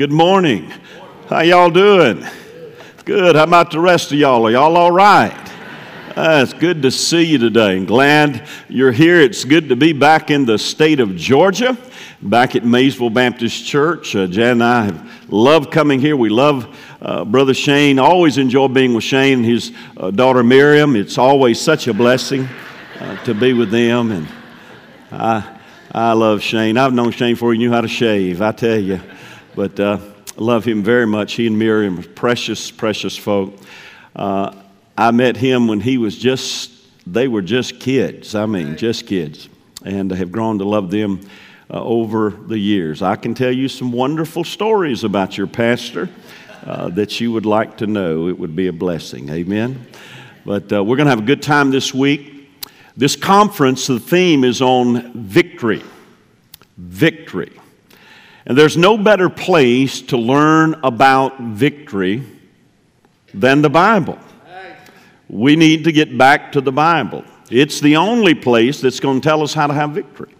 Good morning. How y'all doing? Good. How about the rest of y'all? Are y'all all right? Uh, it's good to see you today. I'm glad you're here. It's good to be back in the state of Georgia, back at Maysville Baptist Church. Uh, Jan and I have loved coming here. We love uh, Brother Shane. Always enjoy being with Shane and his uh, daughter Miriam. It's always such a blessing uh, to be with them. And I, I love Shane. I've known Shane before he knew how to shave, I tell you. But uh, I love him very much. He and Miriam are precious, precious folk. Uh, I met him when he was just, they were just kids. I mean, just kids. And I have grown to love them uh, over the years. I can tell you some wonderful stories about your pastor uh, that you would like to know. It would be a blessing. Amen. But uh, we're going to have a good time this week. This conference, the theme is on victory. Victory. And there's no better place to learn about victory than the Bible. We need to get back to the Bible. It's the only place that's going to tell us how to have victory.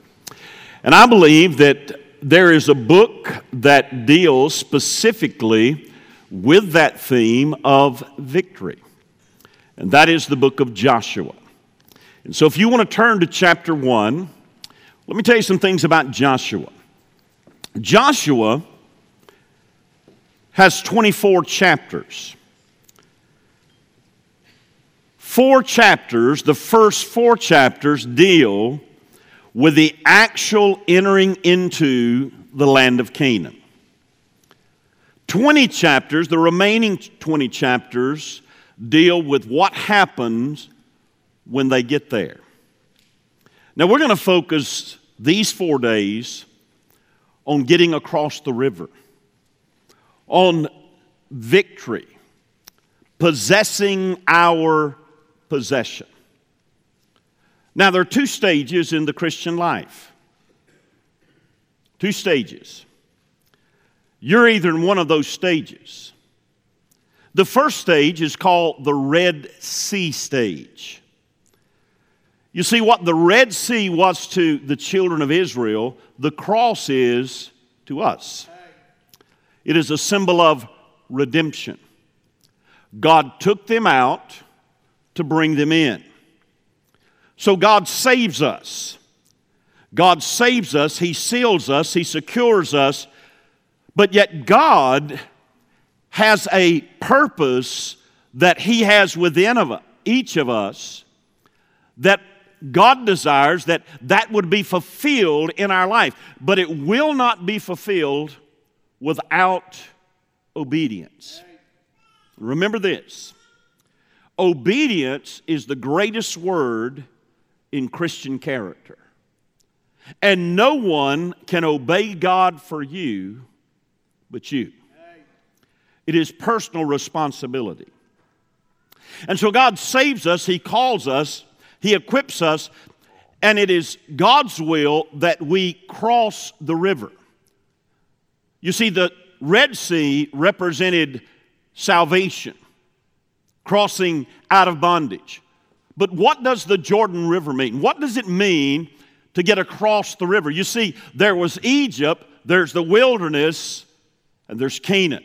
And I believe that there is a book that deals specifically with that theme of victory. And that is the book of Joshua. And so if you want to turn to chapter 1, let me tell you some things about Joshua. Joshua has 24 chapters. Four chapters, the first four chapters, deal with the actual entering into the land of Canaan. 20 chapters, the remaining 20 chapters, deal with what happens when they get there. Now, we're going to focus these four days on getting across the river, on victory, possessing our possession. Now, there are two stages in the Christian life. Two stages. You're either in one of those stages. The first stage is called the Red Sea stage. You see, what the Red Sea was to the children of Israel, the cross is to us. It is a symbol of redemption. God took them out to bring them in. So God saves us. God saves us, He seals us, He secures us, but yet God has a purpose that He has within of each of us that God desires that that would be fulfilled in our life, but it will not be fulfilled without obedience. Remember this obedience is the greatest word in Christian character. And no one can obey God for you but you. It is personal responsibility. And so God saves us, He calls us he equips us, and it is God's will that we cross the river. You see, the Red Sea represented salvation, crossing out of bondage. But what does the Jordan River mean? What does it mean to get across the river? You see, there was Egypt, there's the wilderness, and there's Canaan.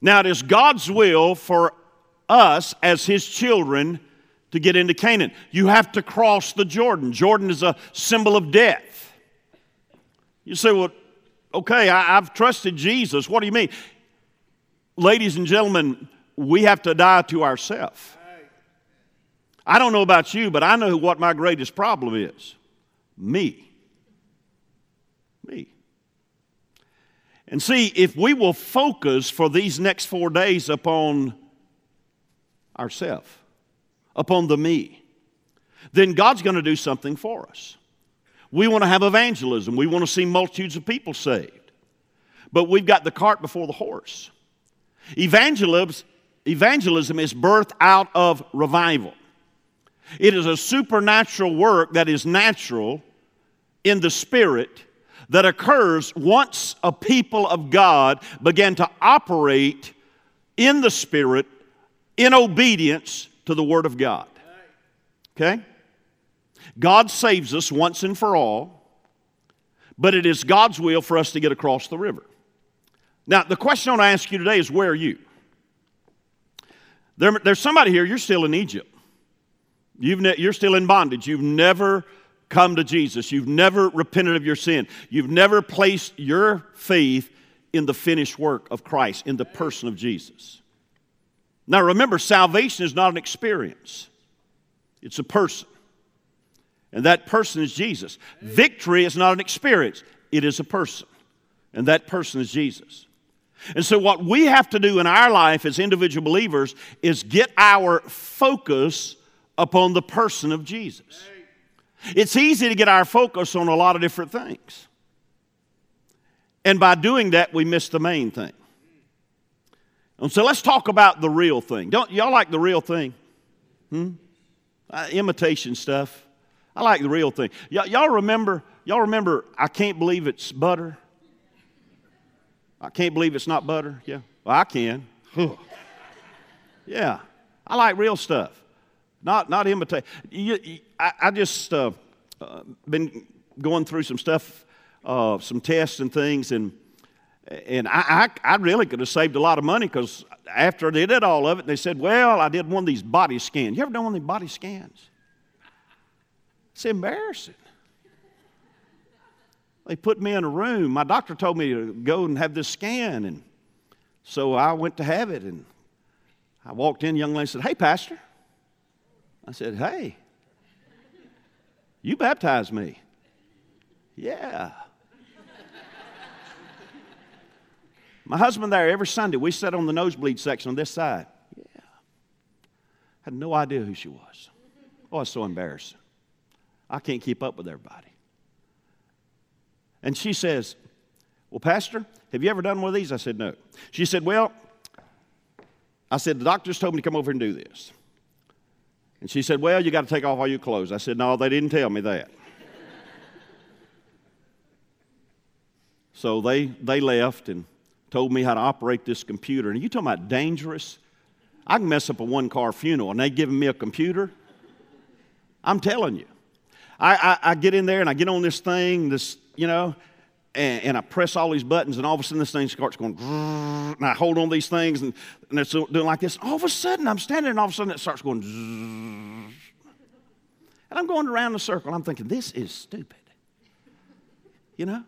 Now, it is God's will for us as His children to get into Canaan. You have to cross the Jordan. Jordan is a symbol of death. You say, well, okay, I, have trusted Jesus. What do you mean? Ladies and gentlemen, we have to die to ourselves. I don't know about you, but I know what my greatest problem is me. Me. And see, if we will focus for these next four days upon ourselves, upon the me, then God's going to do something for us. We want to have evangelism, we want to see multitudes of people saved. But we've got the cart before the horse. Evangelism, evangelism is birthed out of revival. It is a supernatural work that is natural in the spirit that occurs once a people of God begin to operate in the spirit in obedience to the Word of God. Okay? God saves us once and for all, but it is God's will for us to get across the river. Now, the question I want to ask you today is where are you? There, there's somebody here, you're still in Egypt. You've ne- you're still in bondage. You've never come to Jesus. You've never repented of your sin. You've never placed your faith in the finished work of Christ, in the person of Jesus. Now remember, salvation is not an experience, it's a person. And that person is Jesus. Victory is not an experience, it is a person. And that person is Jesus. And so, what we have to do in our life as individual believers is get our focus upon the person of Jesus. It's easy to get our focus on a lot of different things. And by doing that, we miss the main thing. And so let's talk about the real thing. Don't y'all like the real thing? Hmm? Uh, imitation stuff. I like the real thing. Y- y'all remember? Y'all remember? I can't believe it's butter. I can't believe it's not butter. Yeah, well, I can. yeah, I like real stuff, not not imitate. I, I just uh, uh, been going through some stuff, uh, some tests and things, and and I, I, I really could have saved a lot of money because after they did all of it, they said, "Well, I did one of these body scans. You ever done one of these body scans? It's embarrassing." They put me in a room. My doctor told me to go and have this scan, and so I went to have it. And I walked in, young lady said, Hey, Pastor. I said, Hey, you baptized me. Yeah. My husband there every Sunday, we sat on the nosebleed section on this side. Yeah. Had no idea who she was. Oh, it's so embarrassing. I can't keep up with everybody. And she says, Well, Pastor, have you ever done one of these? I said, No. She said, Well, I said, The doctors told me to come over and do this. And she said, Well, you got to take off all your clothes. I said, No, they didn't tell me that. so they, they left and told me how to operate this computer. And you talking about dangerous? I can mess up a one car funeral and they giving me a computer. I'm telling you. I, I, I, get in there and I get on this thing, this you know, and, and, I press all these buttons, and all of a sudden this thing starts going, and I hold on these things, and, and it's doing like this. All of a sudden I'm standing, and all of a sudden it starts going, and I'm going around the circle. I'm thinking, this is stupid, you know.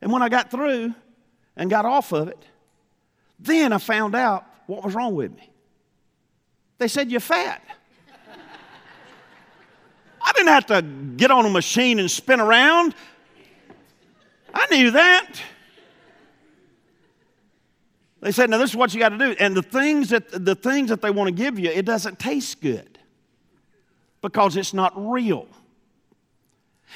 And when I got through and got off of it, then I found out what was wrong with me. They said you're fat. I didn't have to get on a machine and spin around. I knew that. They said, now this is what you got to do. And the things that the things that they want to give you, it doesn't taste good because it's not real.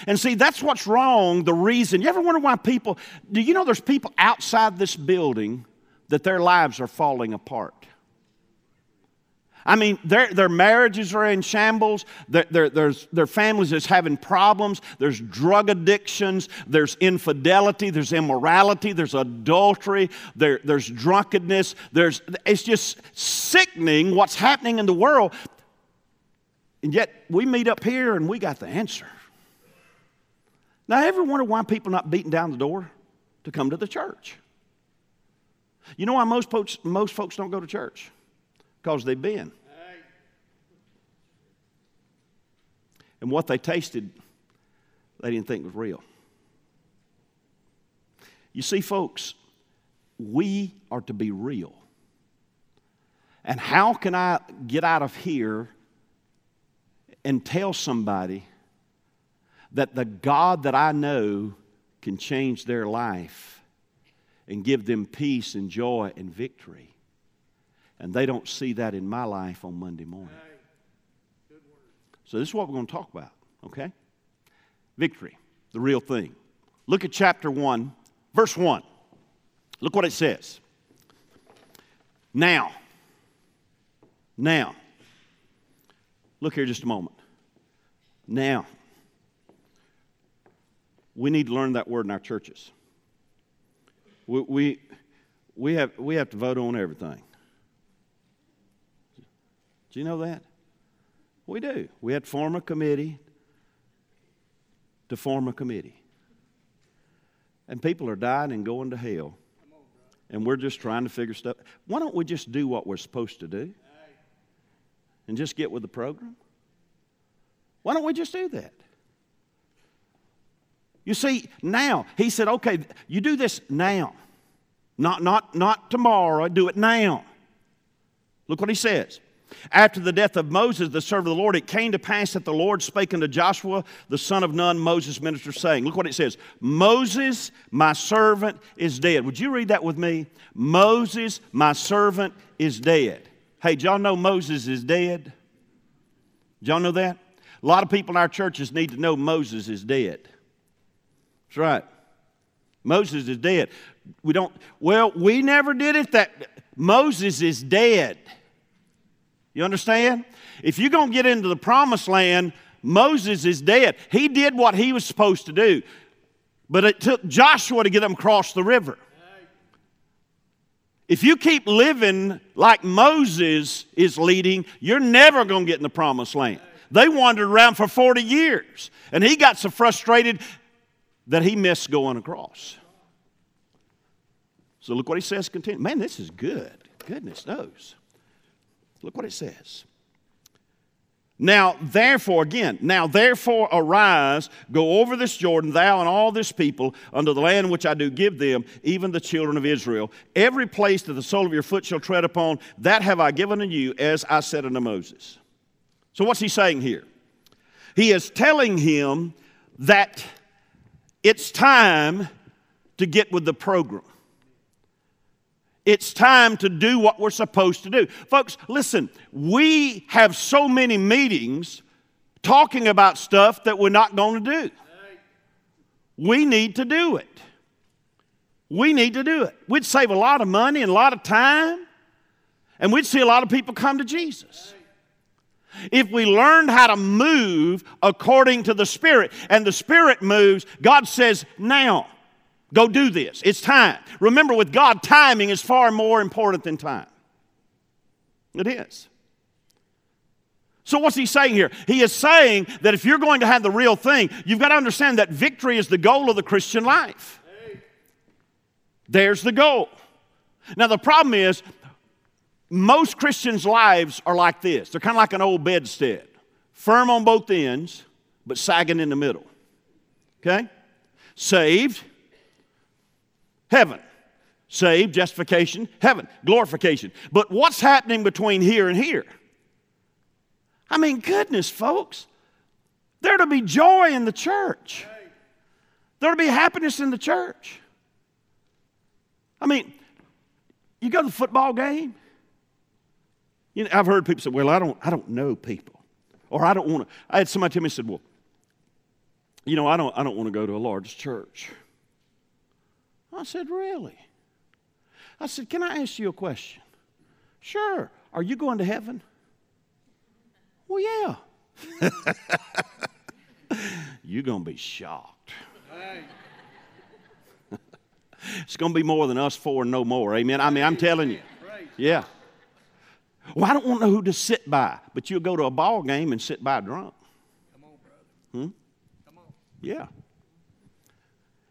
And see, that's what's wrong. The reason. You ever wonder why people, do you know there's people outside this building that their lives are falling apart? I mean, their, their marriages are in shambles. Their, their, there's, their families is having problems. There's drug addictions. There's infidelity. There's immorality. There's adultery. There, there's drunkenness. There's, it's just sickening what's happening in the world. And yet we meet up here and we got the answer. Now, ever wonder why people not beating down the door to come to the church? You know why most folks, most folks don't go to church? because they've been. And what they tasted, they didn't think was real. You see, folks, we are to be real. And how can I get out of here and tell somebody that the God that I know can change their life and give them peace and joy and victory? And they don't see that in my life on Monday morning. So, this is what we're going to talk about, okay? Victory, the real thing. Look at chapter 1, verse 1. Look what it says. Now, now, look here just a moment. Now, we need to learn that word in our churches. We, we, we, have, we have to vote on everything. Do you know that? We do. We had to form a committee to form a committee. And people are dying and going to hell. and we're just trying to figure stuff. Why don't we just do what we're supposed to do and just get with the program? Why don't we just do that? You see, now, he said, okay, you do this now. Not, not, not tomorrow, do it now. Look what he says. After the death of Moses, the servant of the Lord, it came to pass that the Lord spake unto Joshua, the son of Nun, Moses' minister, saying, Look what it says Moses, my servant, is dead. Would you read that with me? Moses, my servant, is dead. Hey, y'all know Moses is dead? Y'all know that? A lot of people in our churches need to know Moses is dead. That's right. Moses is dead. We don't, well, we never did it that Moses is dead. You understand? If you're going to get into the promised land, Moses is dead. He did what he was supposed to do, but it took Joshua to get him across the river. If you keep living like Moses is leading, you're never going to get in the promised land. They wandered around for 40 years, and he got so frustrated that he missed going across. So look what he says. Continue. Man, this is good. Goodness knows. Look what it says. Now, therefore, again, now therefore arise, go over this Jordan, thou and all this people, unto the land which I do give them, even the children of Israel. Every place that the sole of your foot shall tread upon, that have I given unto you, as I said unto Moses. So, what's he saying here? He is telling him that it's time to get with the program. It's time to do what we're supposed to do. Folks, listen, we have so many meetings talking about stuff that we're not going to do. We need to do it. We need to do it. We'd save a lot of money and a lot of time, and we'd see a lot of people come to Jesus. If we learned how to move according to the Spirit, and the Spirit moves, God says, now. Go do this. It's time. Remember, with God, timing is far more important than time. It is. So, what's he saying here? He is saying that if you're going to have the real thing, you've got to understand that victory is the goal of the Christian life. There's the goal. Now, the problem is, most Christians' lives are like this they're kind of like an old bedstead, firm on both ends, but sagging in the middle. Okay? Saved, heaven. Saved, justification, heaven, glorification. But what's happening between here and here? I mean, goodness, folks. There to be joy in the church. There to be happiness in the church. I mean, you go to the football game. You know, I've heard people say, "Well, I don't, I don't know people," or "I don't want to." I had somebody tell me, "said Well, you know, I don't, I don't want to go to a large church." I said, Really? I said, Can I ask you a question? Sure. Are you going to heaven? Well, yeah. You're going to be shocked. it's going to be more than us four and no more. Amen. I mean, I'm telling you. Yeah. Well, I don't want to know who to sit by, but you'll go to a ball game and sit by drunk. Come on, brother. Hmm? Come on. Yeah.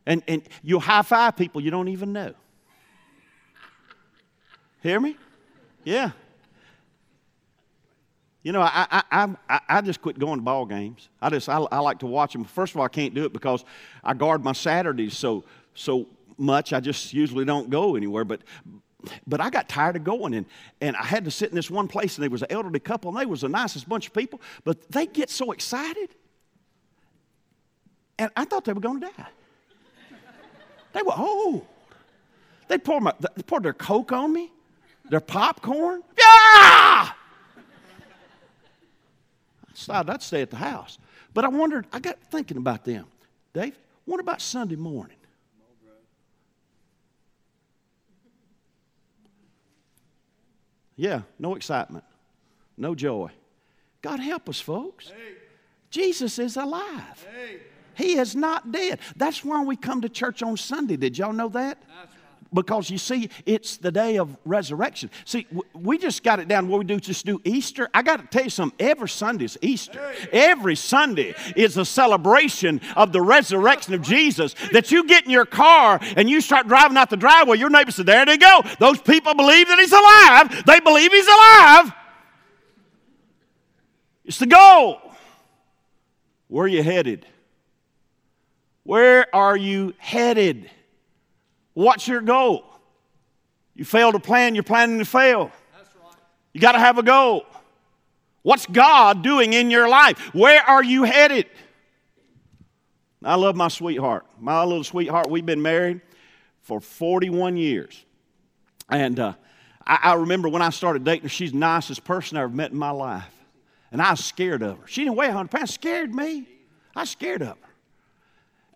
And, and you'll high five people you don't even know. Hear me? Yeah. You know, I, I, I, I just quit going to ball games. I just I, I like to watch them. First of all, I can't do it because I guard my Saturdays so so much. I just usually don't go anywhere. But but I got tired of going and, and I had to sit in this one place and there was an elderly couple and they was the nicest bunch of people, but they get so excited. And I thought they were going to die. They were old. They poured, my, they poured their Coke on me, their popcorn. Yeah! I decided I'd stay at the house. But I wondered, I got thinking about them. Dave, what about Sunday morning? Yeah, no excitement, no joy. God help us, folks. Hey. Jesus is alive. Hey. He is not dead. That's why we come to church on Sunday. Did y'all know that? Because you see, it's the day of resurrection. See, we just got it down. What we do, just do Easter. I got to tell you something. Every Sunday is Easter. Every Sunday is a celebration of the resurrection of Jesus. That you get in your car and you start driving out the driveway, your neighbor said, There they go. Those people believe that he's alive. They believe he's alive. It's the goal. Where are you headed? Where are you headed? What's your goal? You fail to plan, you're planning to fail. Right. You got to have a goal. What's God doing in your life? Where are you headed? I love my sweetheart. My little sweetheart, we've been married for 41 years. And uh, I, I, remember when I started dating her, she's the nicest person I ever met in my life. And I was scared of her. She didn't weigh 100 pounds, scared me. I was scared of her.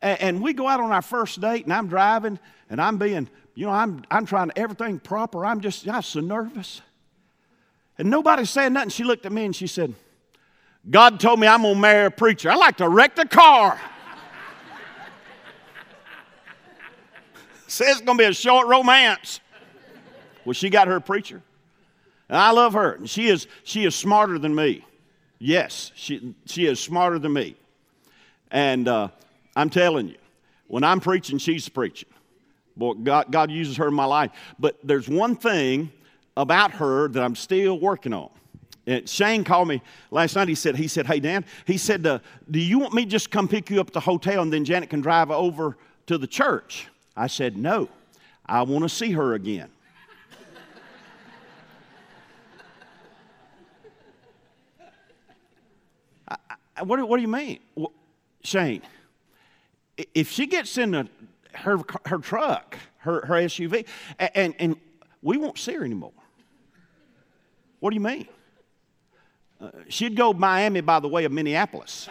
And, and we go out on our first date, and I'm driving, and I'm being, you know, I'm, I'm trying everything proper. I'm just, I'm so nervous. And nobody's saying nothing. She looked at me and she said, God told me I'm going to marry a preacher. I like to wreck the car. Says it's going to be a short romance. Well, she got her preacher. And I love her. And she is, she is smarter than me. Yes, she, she is smarter than me. And uh, I'm telling you, when I'm preaching, she's preaching. Boy, God, God uses her in my life. But there's one thing about her that I'm still working on. And Shane called me last night. He said, he said, hey, Dan, he said, uh, do you want me to just come pick you up at the hotel and then Janet can drive over to the church? I said, no, I want to see her again. I, I, what, what do you mean? Well, Shane, if she gets in a, her, her truck, her, her SUV, and, and we won't see her anymore. What do you mean? Uh, she'd go Miami by the way of Minneapolis.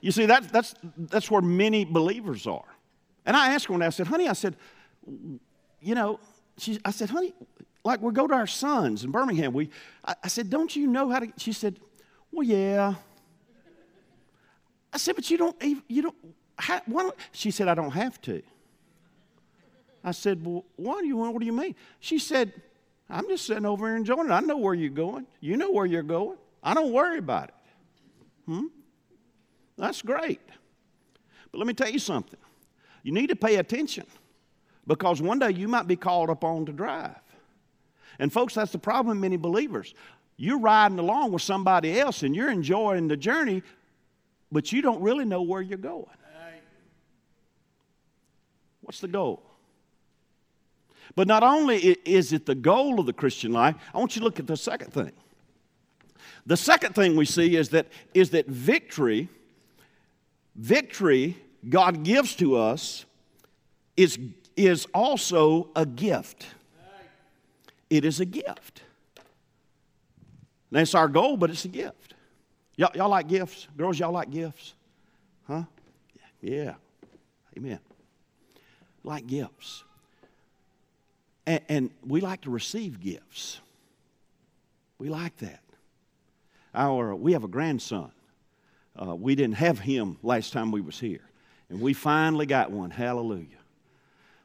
you see, that, that's, that's where many believers are. And I asked her one day, I said, honey, I said, you know, she, I said, honey, like we go to our sons in Birmingham. We, I, I said, don't you know how to? She said, well, yeah. I said, but you don't even, you don't, how, why she said, I don't have to. I said, well, why do you what do you mean? She said, I'm just sitting over here enjoying it. I know where you're going. You know where you're going. I don't worry about it. Hmm? That's great. But let me tell you something. You need to pay attention because one day you might be called upon to drive. And folks, that's the problem many believers. You're riding along with somebody else and you're enjoying the journey, but you don't really know where you're going. What's the goal? But not only is it the goal of the Christian life, I want you to look at the second thing. The second thing we see is that, is that victory, victory God gives to us is, is also a gift. It is a gift. That's our goal, but it's a gift. Y'all, y'all like gifts? Girls, y'all like gifts? Huh? Yeah. Amen. Like gifts. And, and we like to receive gifts. We like that. Our, we have a grandson. Uh, we didn't have him last time we was here. And we finally got one. Hallelujah.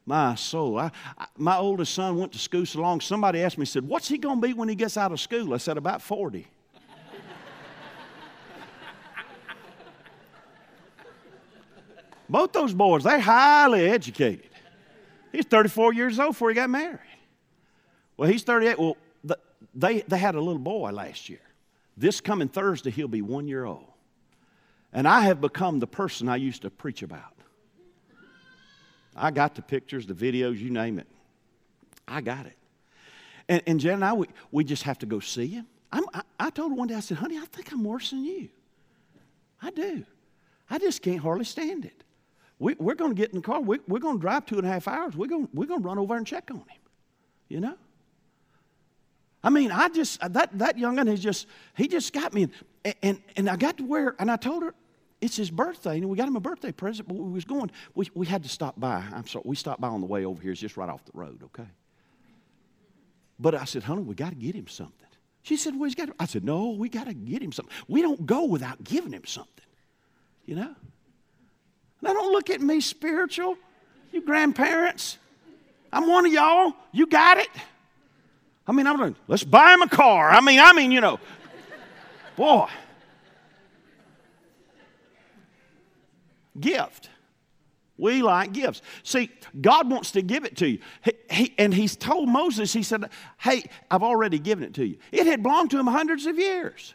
My soul. I, I, my oldest son went to school so long, somebody asked me, said, What's he going to be when he gets out of school? I said, About 40. Both those boys, they're highly educated. He's 34 years old before he got married. Well, he's 38. Well, the, they, they had a little boy last year. This coming Thursday, he'll be one year old. And I have become the person I used to preach about. I got the pictures, the videos, you name it. I got it. And, and Jen and I, we, we just have to go see him. I, I told her one day, I said, honey, I think I'm worse than you. I do. I just can't hardly stand it. We, are going to get in the car. We, are going to drive two and a half hours. We're going, we're to run over and check on him. You know? I mean, I just, that, that young'un has just, he just got me. And, and, and I got to where, and I told her, it's his birthday, and we got him a birthday present, but we was going, we, we had to stop by. I'm sorry, we stopped by on the way over here. It's just right off the road, okay? But I said, honey, we got to get him something. She said, well, he's got. I said, no, we got to get him something. We don't go without giving him something, you know? Now, don't look at me spiritual, you grandparents. I'm one of y'all. You got it. I mean, I'm like, let's buy him a car. I mean, I mean, you know, boy. Gift. We like gifts. See, God wants to give it to you. He, he, and He's told Moses, He said, Hey, I've already given it to you. It had belonged to Him hundreds of years.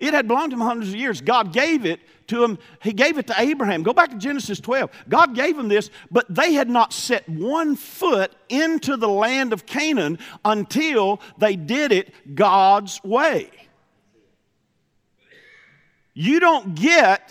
It had belonged to him hundreds of years. God gave it to him. He gave it to Abraham. Go back to Genesis 12. God gave him this, but they had not set one foot into the land of Canaan until they did it God's way. You don't get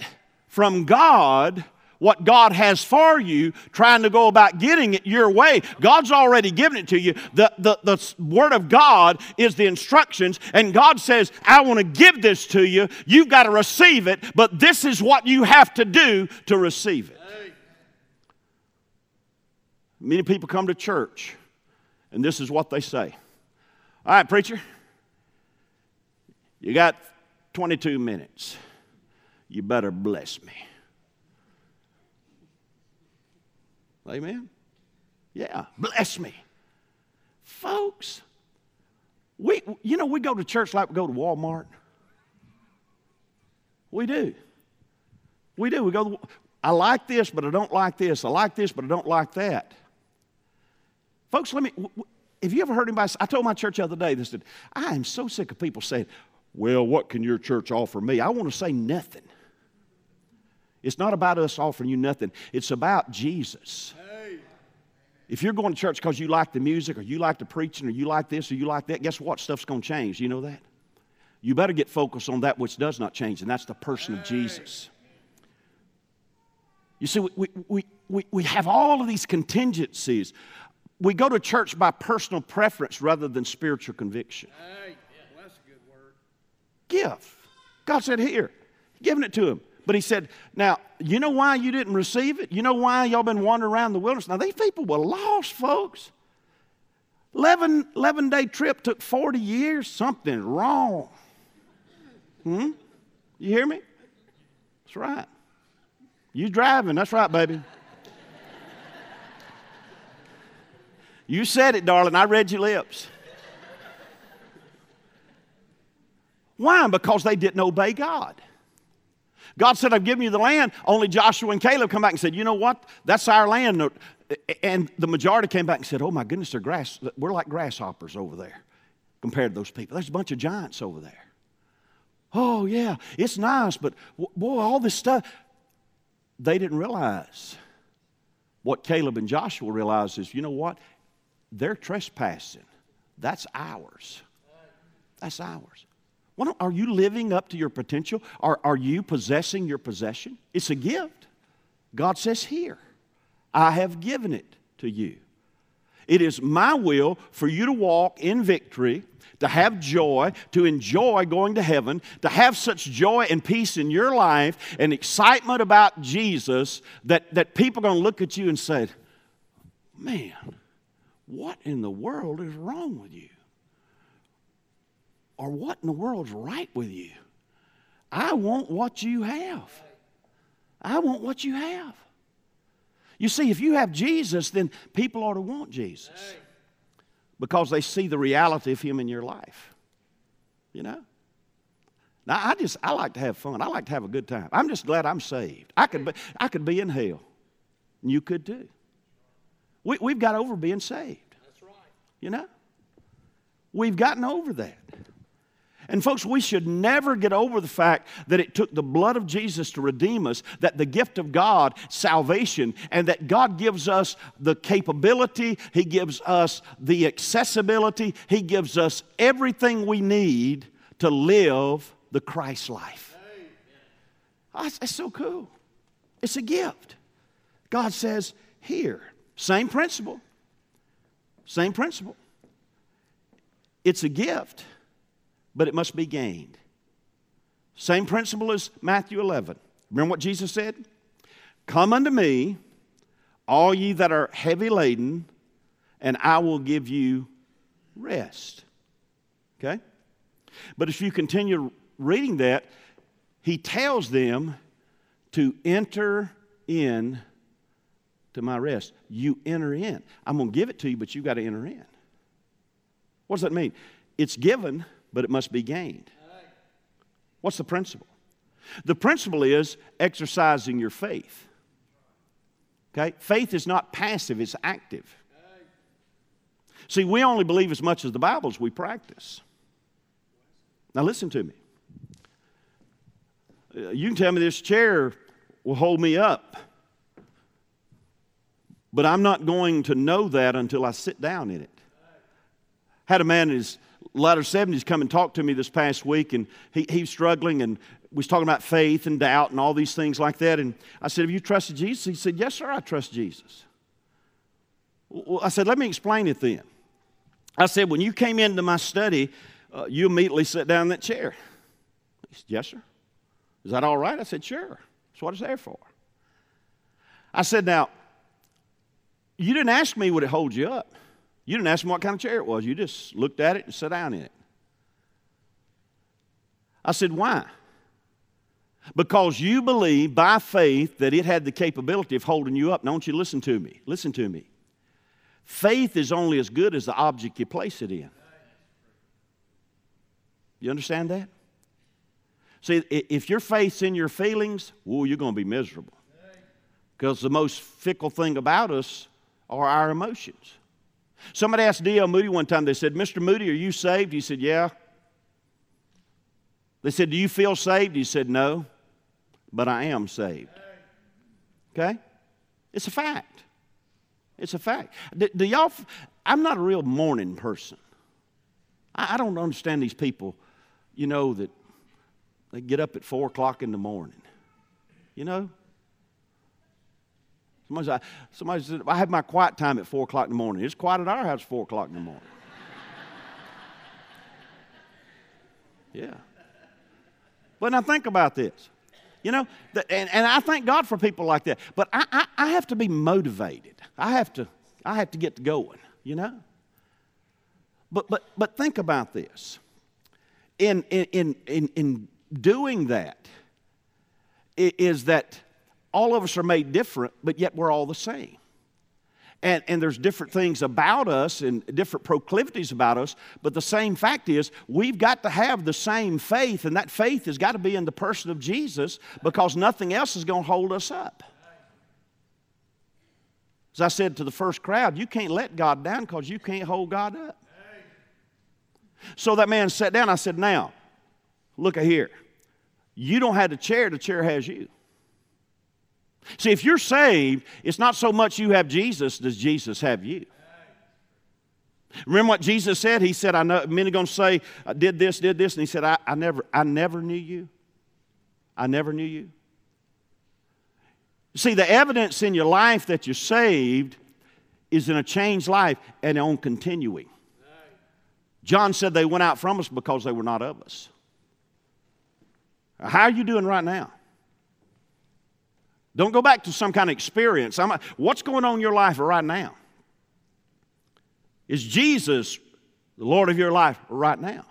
from God what God has for you, trying to go about getting it your way. God's already given it to you. The, the, the Word of God is the instructions, and God says, I want to give this to you. You've got to receive it, but this is what you have to do to receive it. Many people come to church, and this is what they say All right, preacher, you got 22 minutes. You better bless me. Amen? Yeah, bless me. Folks, we, you know, we go to church like we go to Walmart. We do. We do. We go, I like this, but I don't like this. I like this, but I don't like that. Folks, let me, have you ever heard anybody, I told my church the other day, they said, I am so sick of people saying, well, what can your church offer me? I want to say nothing. It's not about us offering you nothing, it's about Jesus. If you're going to church because you like the music or you like the preaching or you like this or you like that, guess what? Stuff's going to change. You know that? You better get focused on that which does not change, and that's the person of Jesus. You see, we, we, we, we have all of these contingencies. We go to church by personal preference rather than spiritual conviction. Hey, well, that's a good word. Give. God said, Here, giving it to him. But he said, Now, you know why you didn't receive it? You know why y'all been wandering around the wilderness? Now, these people were lost, folks. 11, 11 day trip took 40 years. Something wrong. Hmm? You hear me? That's right. You driving. That's right, baby. you said it, darling. I read your lips. Why? Because they didn't obey God. God said, I've given you the land. Only Joshua and Caleb come back and said, You know what? That's our land. And the majority came back and said, Oh my goodness, they're grass. We're like grasshoppers over there compared to those people. There's a bunch of giants over there. Oh, yeah, it's nice, but boy, all this stuff. They didn't realize what Caleb and Joshua realized is, you know what? They're trespassing. That's ours. That's ours are you living up to your potential? Are, are you possessing your possession? It's a gift. God says, Here, I have given it to you. It is my will for you to walk in victory, to have joy, to enjoy going to heaven, to have such joy and peace in your life and excitement about Jesus that, that people are going to look at you and say, Man, what in the world is wrong with you? Or what in the world's right with you? I want what you have. I want what you have. You see, if you have Jesus, then people ought to want Jesus because they see the reality of Him in your life. You know? Now, I just, I like to have fun. I like to have a good time. I'm just glad I'm saved. I could be, I could be in hell, and you could too. We, we've got over being saved. That's right. You know? We've gotten over that. And, folks, we should never get over the fact that it took the blood of Jesus to redeem us, that the gift of God, salvation, and that God gives us the capability, He gives us the accessibility, He gives us everything we need to live the Christ life. Ah, oh, that's, so cool. It's a gift. God says, here, same principle. Same principle. It's a gift but it must be gained. Same principle as Matthew 11. Remember what Jesus said? Come unto me, all ye that are heavy laden, and I will give you rest. Okay? But if you continue reading that, he tells them to enter in to my rest. You enter in. I'm going to give it to you, but you've got to enter in. What does that mean? It's given, but it must be gained. What's the principle? The principle is exercising your faith. Okay? Faith is not passive, it's active. See, we only believe as much as the Bible as we practice. Now, listen to me. Uh, you can tell me this chair will hold me up, but I'm not going to know that until I sit down in it. Had a man in his latter 70s come and talk to me this past week, and he, he was struggling and was talking about faith and doubt and all these things like that. And I said, Have you trusted Jesus? He said, Yes, sir, I trust Jesus. Well, I said, Let me explain it then. I said, When you came into my study, uh, you immediately sat down in that chair. He said, Yes, sir. Is that all right? I said, Sure. That's what it's there for. I said, Now, you didn't ask me would it hold you up. You didn't ask me what kind of chair it was. You just looked at it and sat down in it. I said, Why? Because you believe by faith that it had the capability of holding you up. Don't you listen to me? Listen to me. Faith is only as good as the object you place it in. You understand that? See, if your faith's in your feelings, whoa, you're going to be miserable. Because the most fickle thing about us are our emotions. Somebody asked D.L. Moody one time, they said, Mr. Moody, are you saved? He said, Yeah. They said, Do you feel saved? He said, No, but I am saved. Okay? It's a fact. It's a fact. Do, do y'all, I'm not a real morning person. I, I don't understand these people, you know, that they get up at four o'clock in the morning. You know? Somebody said, somebody said, I have my quiet time at four o'clock in the morning. It's quiet at our house at four o'clock in the morning. yeah. But now think about this. You know, and, and I thank God for people like that. But I, I, I have to be motivated. I have to, I have to get going, you know? But, but, but think about this. In, in, in, in doing that, is that all of us are made different, but yet we're all the same. And, and there's different things about us and different proclivities about us, but the same fact is we've got to have the same faith, and that faith has got to be in the person of Jesus because nothing else is going to hold us up. As I said to the first crowd, you can't let God down because you can't hold God up. So that man sat down. I said, Now, look at here. You don't have the chair, the chair has you. See, if you're saved, it's not so much you have Jesus, does Jesus have you? Remember what Jesus said? He said, I know many to say, I did this, did this, and he said, I, I, never, I never knew you. I never knew you. See, the evidence in your life that you're saved is in a changed life and on continuing. John said they went out from us because they were not of us. How are you doing right now? Don't go back to some kind of experience. I'm, what's going on in your life right now? Is Jesus the Lord of your life right now?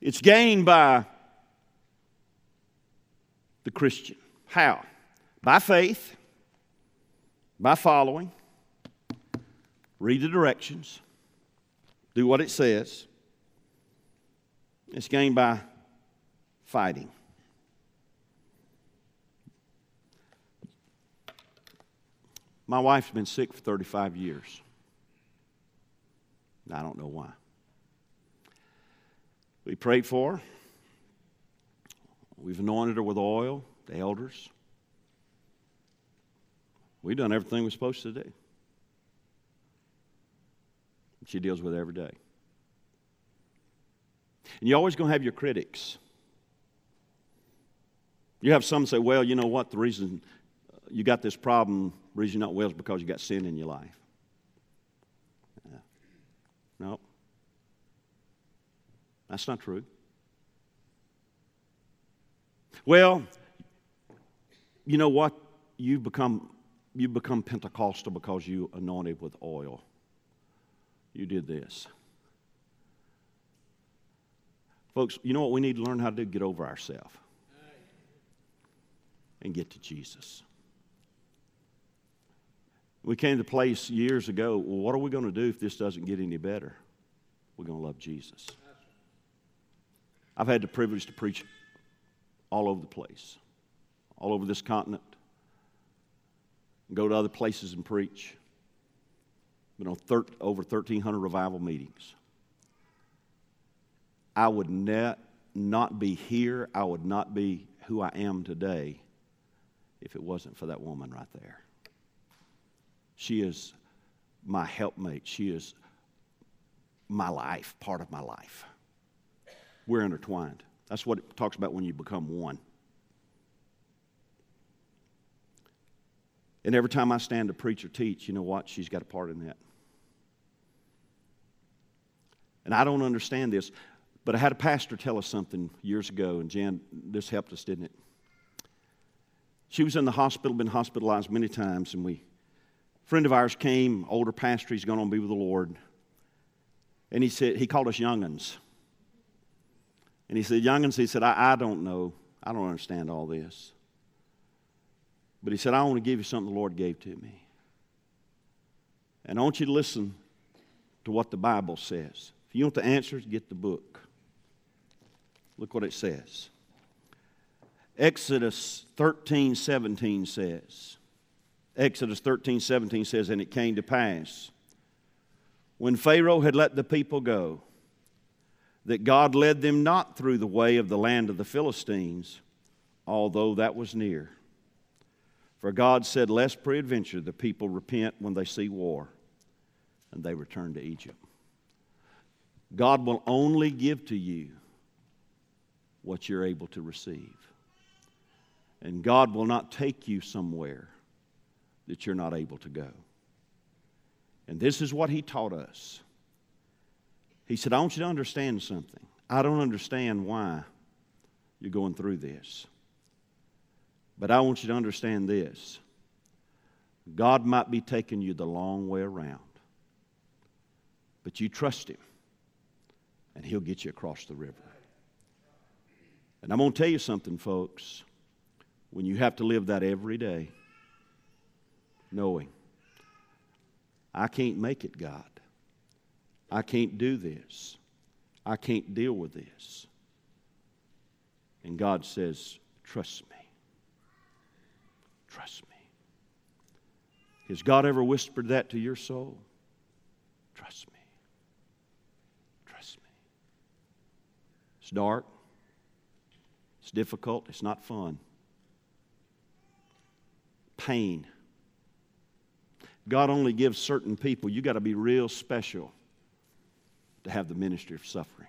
It's gained by the Christian. How? By faith, by following, read the directions, do what it says. It's gained by fighting. My wife's been sick for 35 years. I don't know why. We prayed for her. We've anointed her with oil, the elders. We've done everything we're supposed to do. She deals with it every day. And you're always going to have your critics. You have some say, well, you know what? The reason uh, you got this problem, reason you're not well is because you got sin in your life. No. That's not true. Well, you know what? You've become, you've become Pentecostal because you anointed with oil. You did this. Folks, you know what we need to learn how to do? Get over ourselves. and get to Jesus. We came to place years ago, well, what are we going to do if this doesn't get any better? We're going to love Jesus. I've had the privilege to preach all over the place, all over this continent, go to other places and preach. Been on thir- over 1,300 revival meetings. I would ne- not be here, I would not be who I am today if it wasn't for that woman right there. She is my helpmate. She is my life, part of my life. We're intertwined. That's what it talks about when you become one. And every time I stand to preach or teach, you know what? She's got a part in that. And I don't understand this, but I had a pastor tell us something years ago, and Jan, this helped us, didn't it? She was in the hospital, been hospitalized many times, and we friend of ours came, older pastor, he's going to be with the Lord. And he said, he called us youngins. And he said, youngins, he said, I, I don't know. I don't understand all this. But he said, I want to give you something the Lord gave to me. And I want you to listen to what the Bible says. If you want the answers, get the book. Look what it says. Exodus 13 17 says, Exodus 13, 17 says, And it came to pass, when Pharaoh had let the people go, that God led them not through the way of the land of the Philistines, although that was near. For God said, Lest peradventure the people repent when they see war, and they return to Egypt. God will only give to you what you're able to receive. And God will not take you somewhere that you're not able to go. And this is what he taught us. He said, I want you to understand something. I don't understand why you're going through this. But I want you to understand this God might be taking you the long way around, but you trust Him, and He'll get you across the river. And I'm going to tell you something, folks. When you have to live that every day, knowing I can't make it, God. I can't do this. I can't deal with this. And God says, Trust me. Trust me. Has God ever whispered that to your soul? Trust me. Trust me. It's dark. It's difficult. It's not fun. Pain God only gives certain people. You got to be real special to have the ministry of suffering.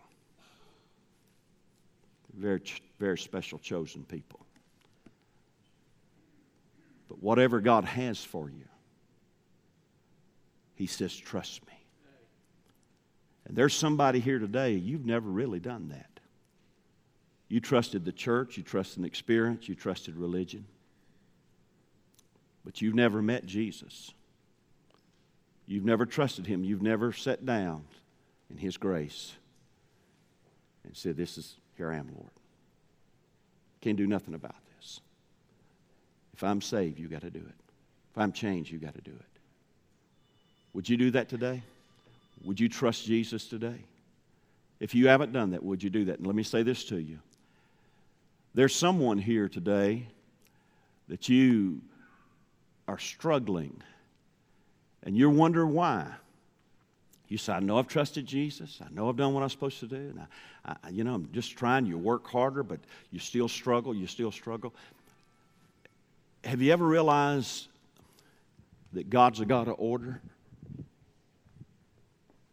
Very, very special, chosen people. But whatever God has for you, He says, trust me. And there's somebody here today, you've never really done that. You trusted the church, you trusted experience, you trusted religion, but you've never met Jesus. You've never trusted Him. You've never sat down in His grace and said, This is, here I am, Lord. Can't do nothing about this. If I'm saved, you got to do it. If I'm changed, you got to do it. Would you do that today? Would you trust Jesus today? If you haven't done that, would you do that? And let me say this to you. There's someone here today that you are struggling and you're wondering why. You say, I know I've trusted Jesus. I know I've done what I'm supposed to do. And I, I, you know, I'm just trying. You work harder, but you still struggle. You still struggle. Have you ever realized that God's a God of order?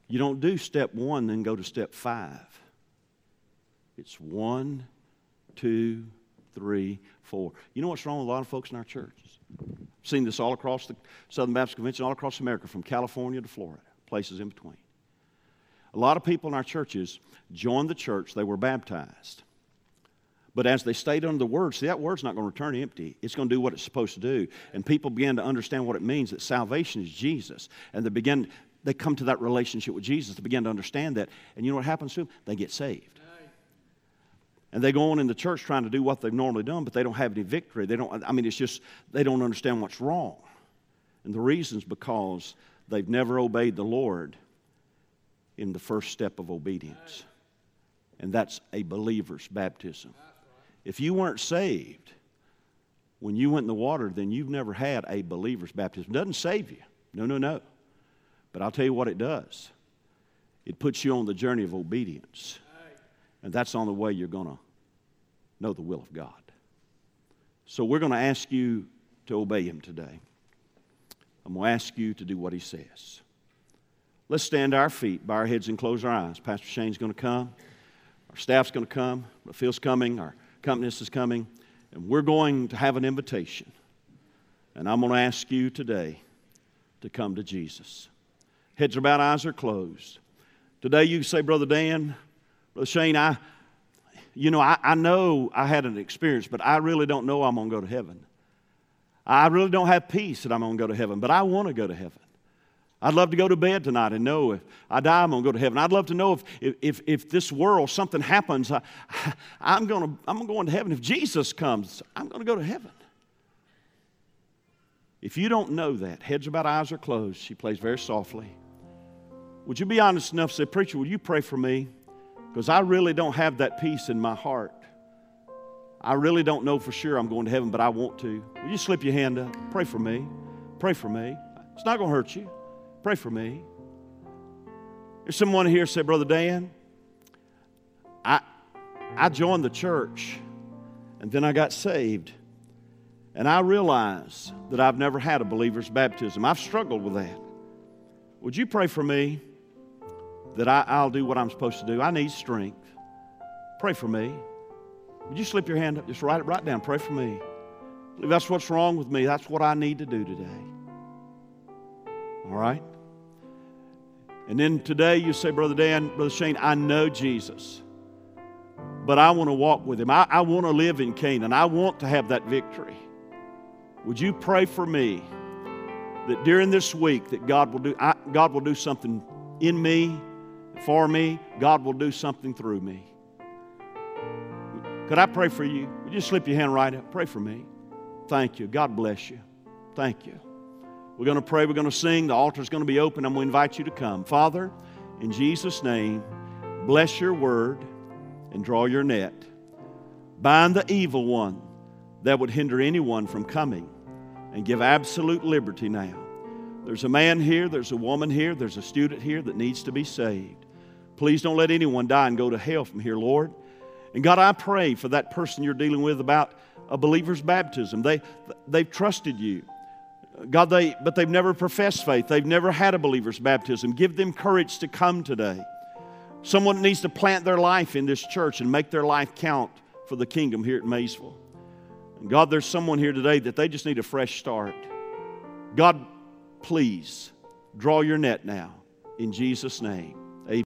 You don't do step one, then go to step five. It's one, two, three, four. You know what's wrong with a lot of folks in our churches? seen this all across the Southern Baptist Convention, all across America, from California to Florida, places in between. A lot of people in our churches joined the church, they were baptized. But as they stayed under the word, see, that word's not going to return empty. It's going to do what it's supposed to do. And people began to understand what it means that salvation is Jesus. And they begin, they come to that relationship with Jesus. They begin to understand that. And you know what happens to them? They get saved. And they go on in the church trying to do what they've normally done, but they don't have any victory. They don't, I mean, it's just they don't understand what's wrong. And the reason's because they've never obeyed the Lord in the first step of obedience. And that's a believer's baptism. If you weren't saved when you went in the water, then you've never had a believer's baptism. It doesn't save you. No, no, no. But I'll tell you what it does it puts you on the journey of obedience. And that's on the way you're going to know the will of God. So we're going to ask you to obey Him today. I'm going to ask you to do what He says. Let's stand our feet, bow our heads, and close our eyes. Pastor Shane's going to come. Our staff's going to come. Phil's coming. Our accompanist is coming. And we're going to have an invitation. And I'm going to ask you today to come to Jesus. Heads are bowed, eyes are closed. Today you say, Brother Dan, Shane, I, you know, I, I know I had an experience, but I really don't know I'm going to go to heaven. I really don't have peace that I'm going to go to heaven, but I want to go to heaven. I'd love to go to bed tonight and know if I die, I'm going to go to heaven. I'd love to know if, if, if this world, something happens, I, I'm, going to, I'm going to heaven. If Jesus comes, I'm going to go to heaven. If you don't know that, heads about, eyes are closed. She plays very softly. Would you be honest enough to say, Preacher, will you pray for me? Because I really don't have that peace in my heart. I really don't know for sure I'm going to heaven, but I want to. Will you slip your hand up? Pray for me. Pray for me. It's not going to hurt you. Pray for me. There's someone here say, Brother Dan, I, I joined the church and then I got saved. And I realize that I've never had a believer's baptism. I've struggled with that. Would you pray for me? That I, will do what I'm supposed to do. I need strength. Pray for me. Would you slip your hand up? Just write it right down. Pray for me. That's what's wrong with me. That's what I need to do today. All right? And then today you say, Brother Dan, Brother Shane, I know Jesus, but I want to walk with him. I, I want to live in Canaan. I want to have that victory. Would you pray for me that during this week that God will do, I, God will do something in me for me, God will do something through me. Could I pray for you? Would you slip your hand right up? Pray for me. Thank you. God bless you. Thank you. We're going to pray. We're going to sing. The altar's going to be open. I'm going to invite you to come. Father, in Jesus' name, bless your word and draw your net. Bind the evil one that would hinder anyone from coming and give absolute liberty now. There's a man here, there's a woman here, there's a student here that needs to be saved. Please don't let anyone die and go to hell from here, Lord. And God, I pray for that person you're dealing with about a believer's baptism. They, they've trusted you. God, they, but they've never professed faith. They've never had a believer's baptism. Give them courage to come today. Someone needs to plant their life in this church and make their life count for the kingdom here at Maysville. And God, there's someone here today that they just need a fresh start. God, please draw your net now in Jesus' name.